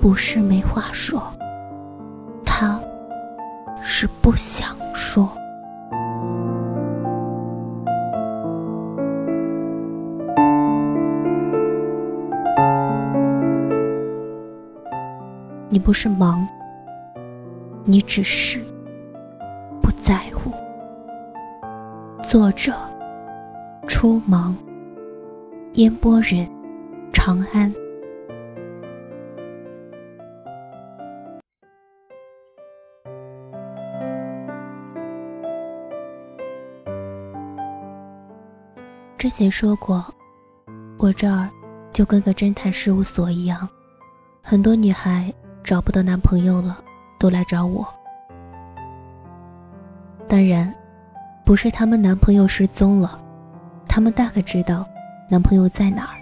不是没话说，他是不想说。你不是忙，你只是不在乎。作者：初芒，烟波人，长安。之前说过，我这儿就跟个侦探事务所一样，很多女孩找不到男朋友了，都来找我。当然，不是她们男朋友失踪了，她们大概知道男朋友在哪儿，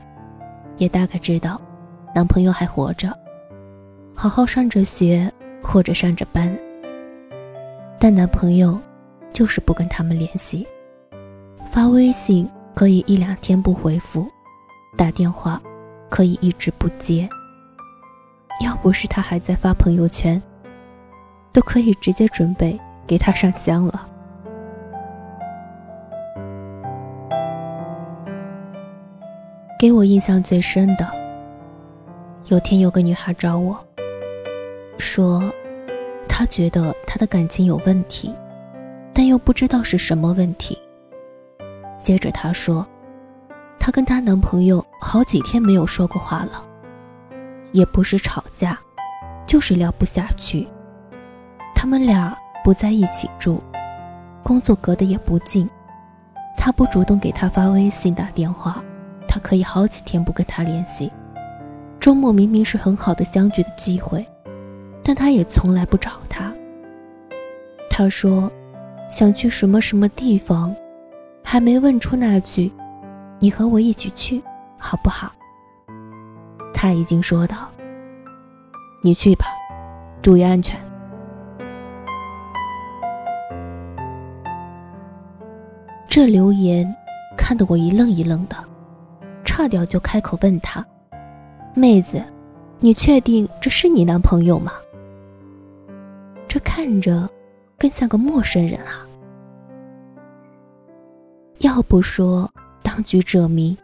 也大概知道男朋友还活着，好好上着学或者上着班。但男朋友就是不跟他们联系，发微信。可以一两天不回复，打电话可以一直不接。要不是他还在发朋友圈，都可以直接准备给他上香了。给我印象最深的，有天有个女孩找我，说她觉得她的感情有问题，但又不知道是什么问题。接着她说，她跟她男朋友好几天没有说过话了，也不是吵架，就是聊不下去。他们俩不在一起住，工作隔得也不近。他不主动给她发微信打电话，她可以好几天不跟他联系。周末明明是很好的相聚的机会，但他也从来不找她。他说，想去什么什么地方。还没问出那句“你和我一起去，好不好？”他已经说道：“你去吧，注意安全。”这留言看得我一愣一愣的，差点就开口问他：“妹子，你确定这是你男朋友吗？这看着更像个陌生人啊。”要不说当局者迷，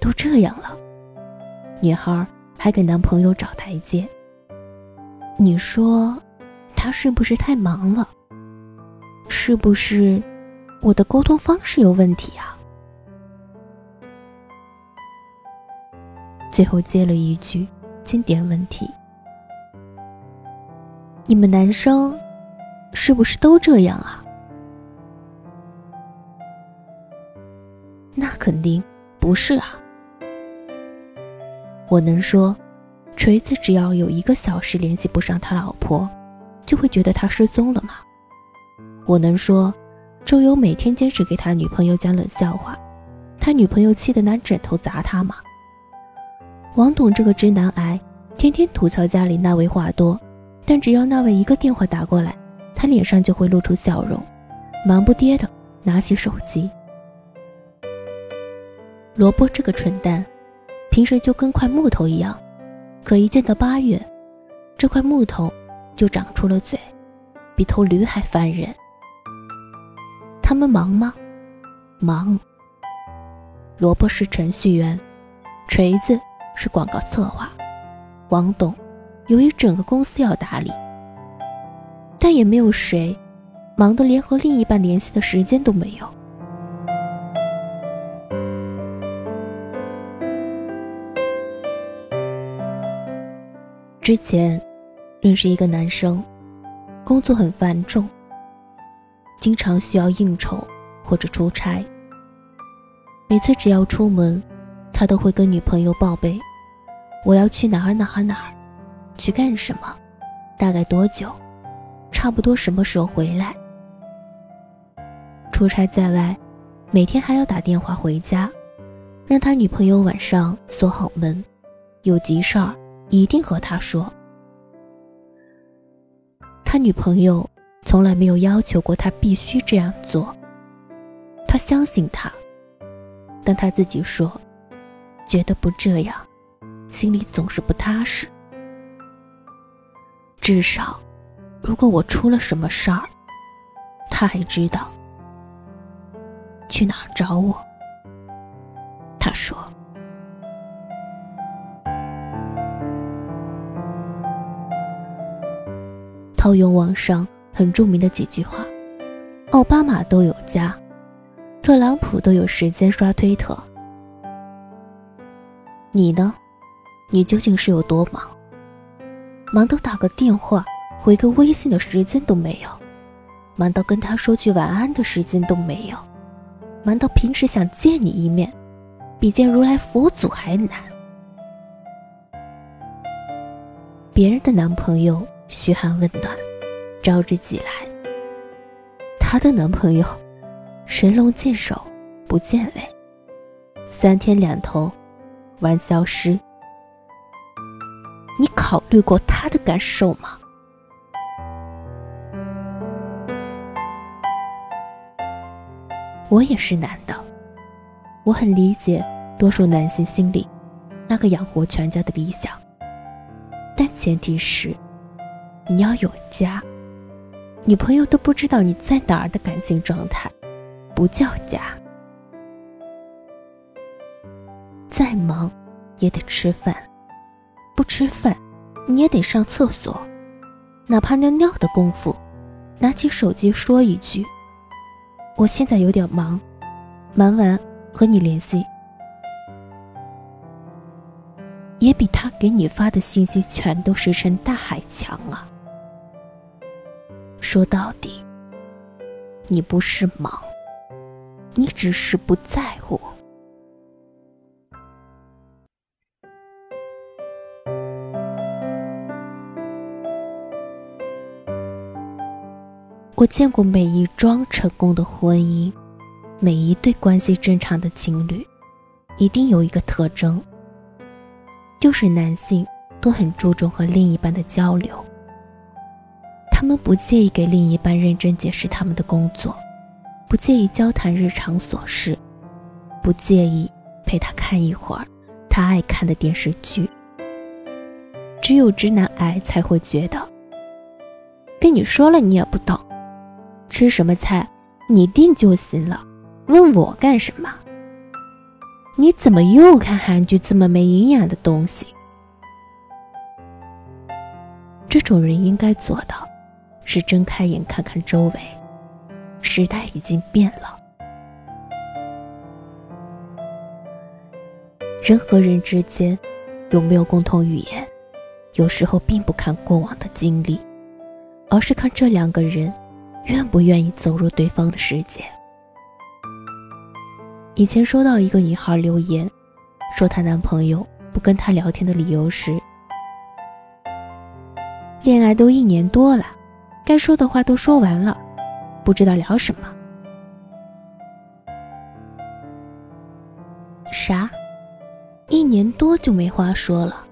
都这样了，女孩还给男朋友找台阶。你说他是不是太忙了？是不是我的沟通方式有问题啊？最后接了一句经典问题：你们男生是不是都这样啊？那肯定不是啊！我能说，锤子只要有一个小时联系不上他老婆，就会觉得他失踪了吗？我能说，周游每天坚持给他女朋友讲冷笑话，他女朋友气得拿枕头砸他吗？王董这个直男癌，天天吐槽家里那位话多，但只要那位一个电话打过来，他脸上就会露出笑容，忙不迭的拿起手机。萝卜这个蠢蛋，平时就跟块木头一样，可一见到八月，这块木头就长出了嘴，比头驴还烦人。他们忙吗？忙。萝卜是程序员，锤子是广告策划，王董有一整个公司要打理，但也没有谁忙得连和另一半联系的时间都没有。之前认识一个男生，工作很繁重，经常需要应酬或者出差。每次只要出门，他都会跟女朋友报备：“我要去哪儿哪儿哪儿，去干什么，大概多久，差不多什么时候回来。”出差在外，每天还要打电话回家，让他女朋友晚上锁好门，有急事儿。一定和他说。他女朋友从来没有要求过他必须这样做。他相信他，但他自己说，觉得不这样，心里总是不踏实。至少，如果我出了什么事儿，他还知道去哪儿找我。他说。套用网上很著名的几句话：奥巴马都有家，特朗普都有时间刷推特。你呢？你究竟是有多忙？忙到打个电话、回个微信的时间都没有，忙到跟他说句晚安的时间都没有，忙到平时想见你一面，比见如来佛祖还难。别人的男朋友。嘘寒问暖，招之即来。她的男朋友，神龙见首不见尾，三天两头玩消失。你考虑过他的感受吗？我也是男的，我很理解多数男性心里那个养活全家的理想，但前提是。你要有家，女朋友都不知道你在哪儿的感情状态，不叫家。再忙也得吃饭，不吃饭你也得上厕所，哪怕尿尿的功夫，拿起手机说一句：“我现在有点忙，忙完和你联系。”也比他给你发的信息全都石沉大海强啊。说到底，你不是忙，你只是不在乎。我见过每一桩成功的婚姻，每一对关系正常的情侣，一定有一个特征，就是男性都很注重和另一半的交流。他们不介意给另一半认真解释他们的工作，不介意交谈日常琐事，不介意陪他看一会儿他爱看的电视剧。只有直男癌才会觉得，跟你说了你也不懂，吃什么菜你定就行了，问我干什么？你怎么又看韩剧这么没营养的东西？这种人应该做到。是睁开眼看看周围，时代已经变了。人和人之间有没有共同语言，有时候并不看过往的经历，而是看这两个人愿不愿意走入对方的世界。以前收到一个女孩留言，说她男朋友不跟她聊天的理由是，恋爱都一年多了。该说的话都说完了，不知道聊什么。啥？一年多就没话说了？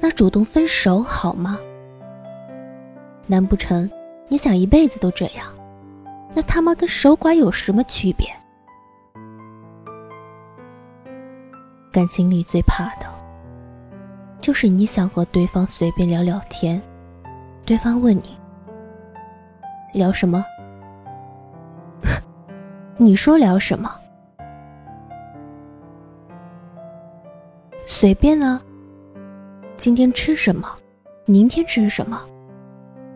那主动分手好吗？难不成你想一辈子都这样？那他妈跟守寡有什么区别？感情里最怕的，就是你想和对方随便聊聊天，对方问你。聊什么？你说聊什么？随便啊。今天吃什么？明天吃什么？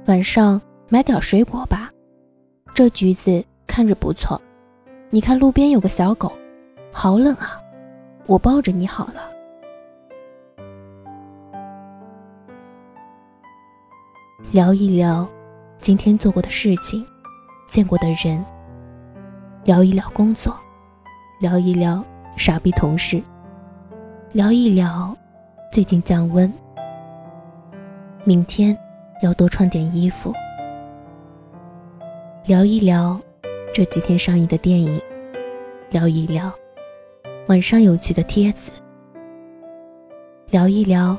晚上买点水果吧。这橘子看着不错。你看路边有个小狗，好冷啊，我抱着你好了。聊一聊。今天做过的事情，见过的人，聊一聊工作，聊一聊傻逼同事，聊一聊最近降温，明天要多穿点衣服，聊一聊这几天上映的电影，聊一聊晚上有趣的帖子，聊一聊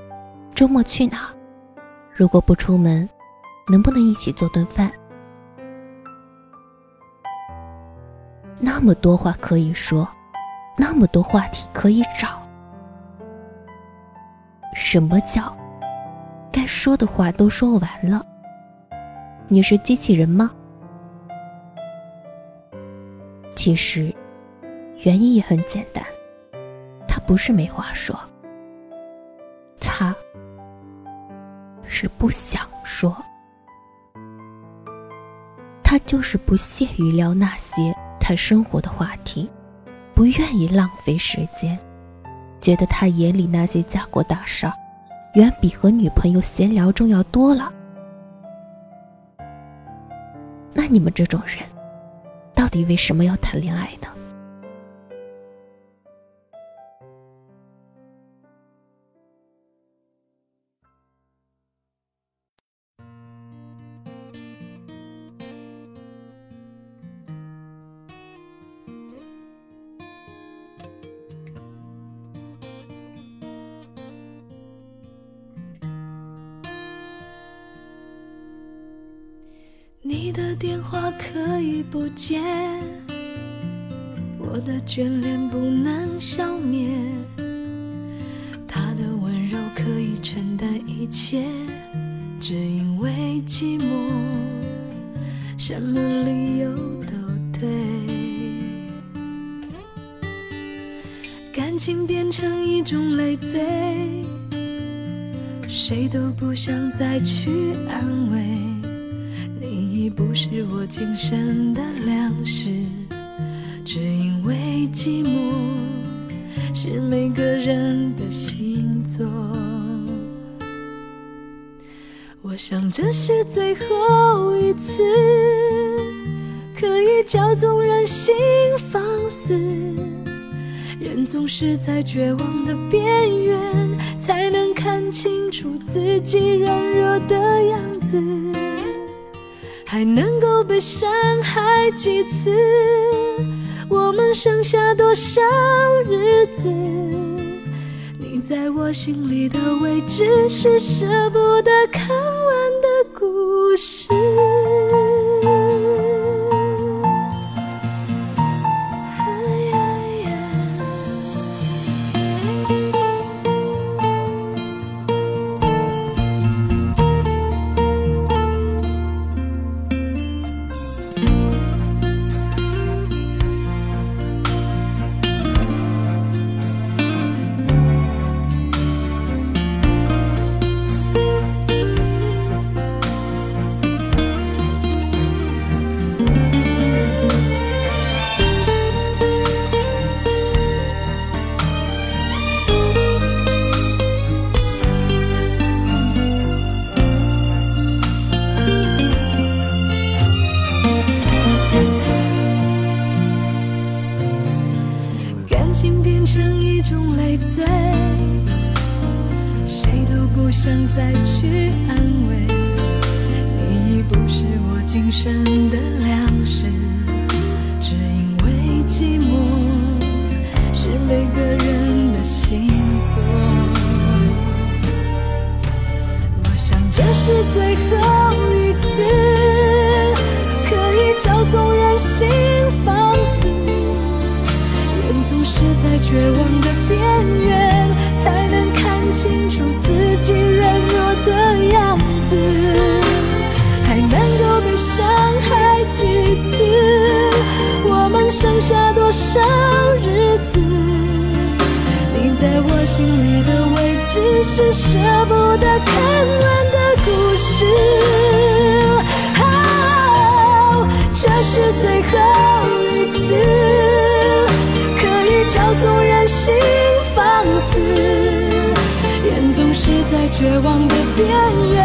周末去哪儿，如果不出门。能不能一起做顿饭？那么多话可以说，那么多话题可以找。什么叫该说的话都说完了，你是机器人吗？其实，原因也很简单，他不是没话说，他是不想说，他就是不屑于聊那些他生活的话题，不愿意浪费时间，觉得他眼里那些家国大事儿，远比和女朋友闲聊重要多了。那你们这种人，到底为什么要谈恋爱呢？你的电话可以不接，我的眷恋不能消灭。他的温柔可以承担一切，只因为寂寞，什么理由都对。感情变成一种累赘，谁都不想再去安慰。不是我今生的粮食，只因为寂寞是每个人的星座。我想这是最后一次，可以叫纵人心放肆。人总是在绝望的边缘，才能看清楚自己软弱的样子。还能够被伤害几次？我们剩下多少日子？你在我心里的位置，是舍不得看完的故事。安慰你，已不是我今生的粮食，只因为寂寞是每个人的星座。我想这是最后一次，可以叫纵任性放肆。人总是在绝望少日子？你在我心里的位置，是舍不得看完的故事。哦，这是最后一次，可以叫纵任性放肆。人总是在绝望的边缘，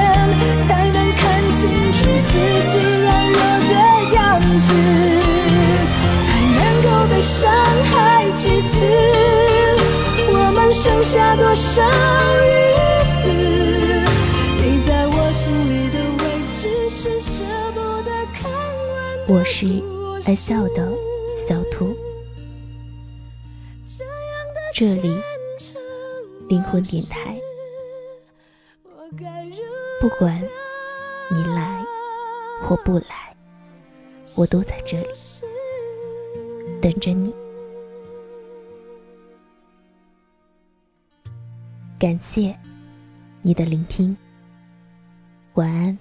伤害几次？我们剩下多少日子？你在我心里的位置，是舍不得看完我是爱笑的小兔，这里灵魂电台。不管你来或不来，我都在这里等着你。感谢你的聆听，晚安。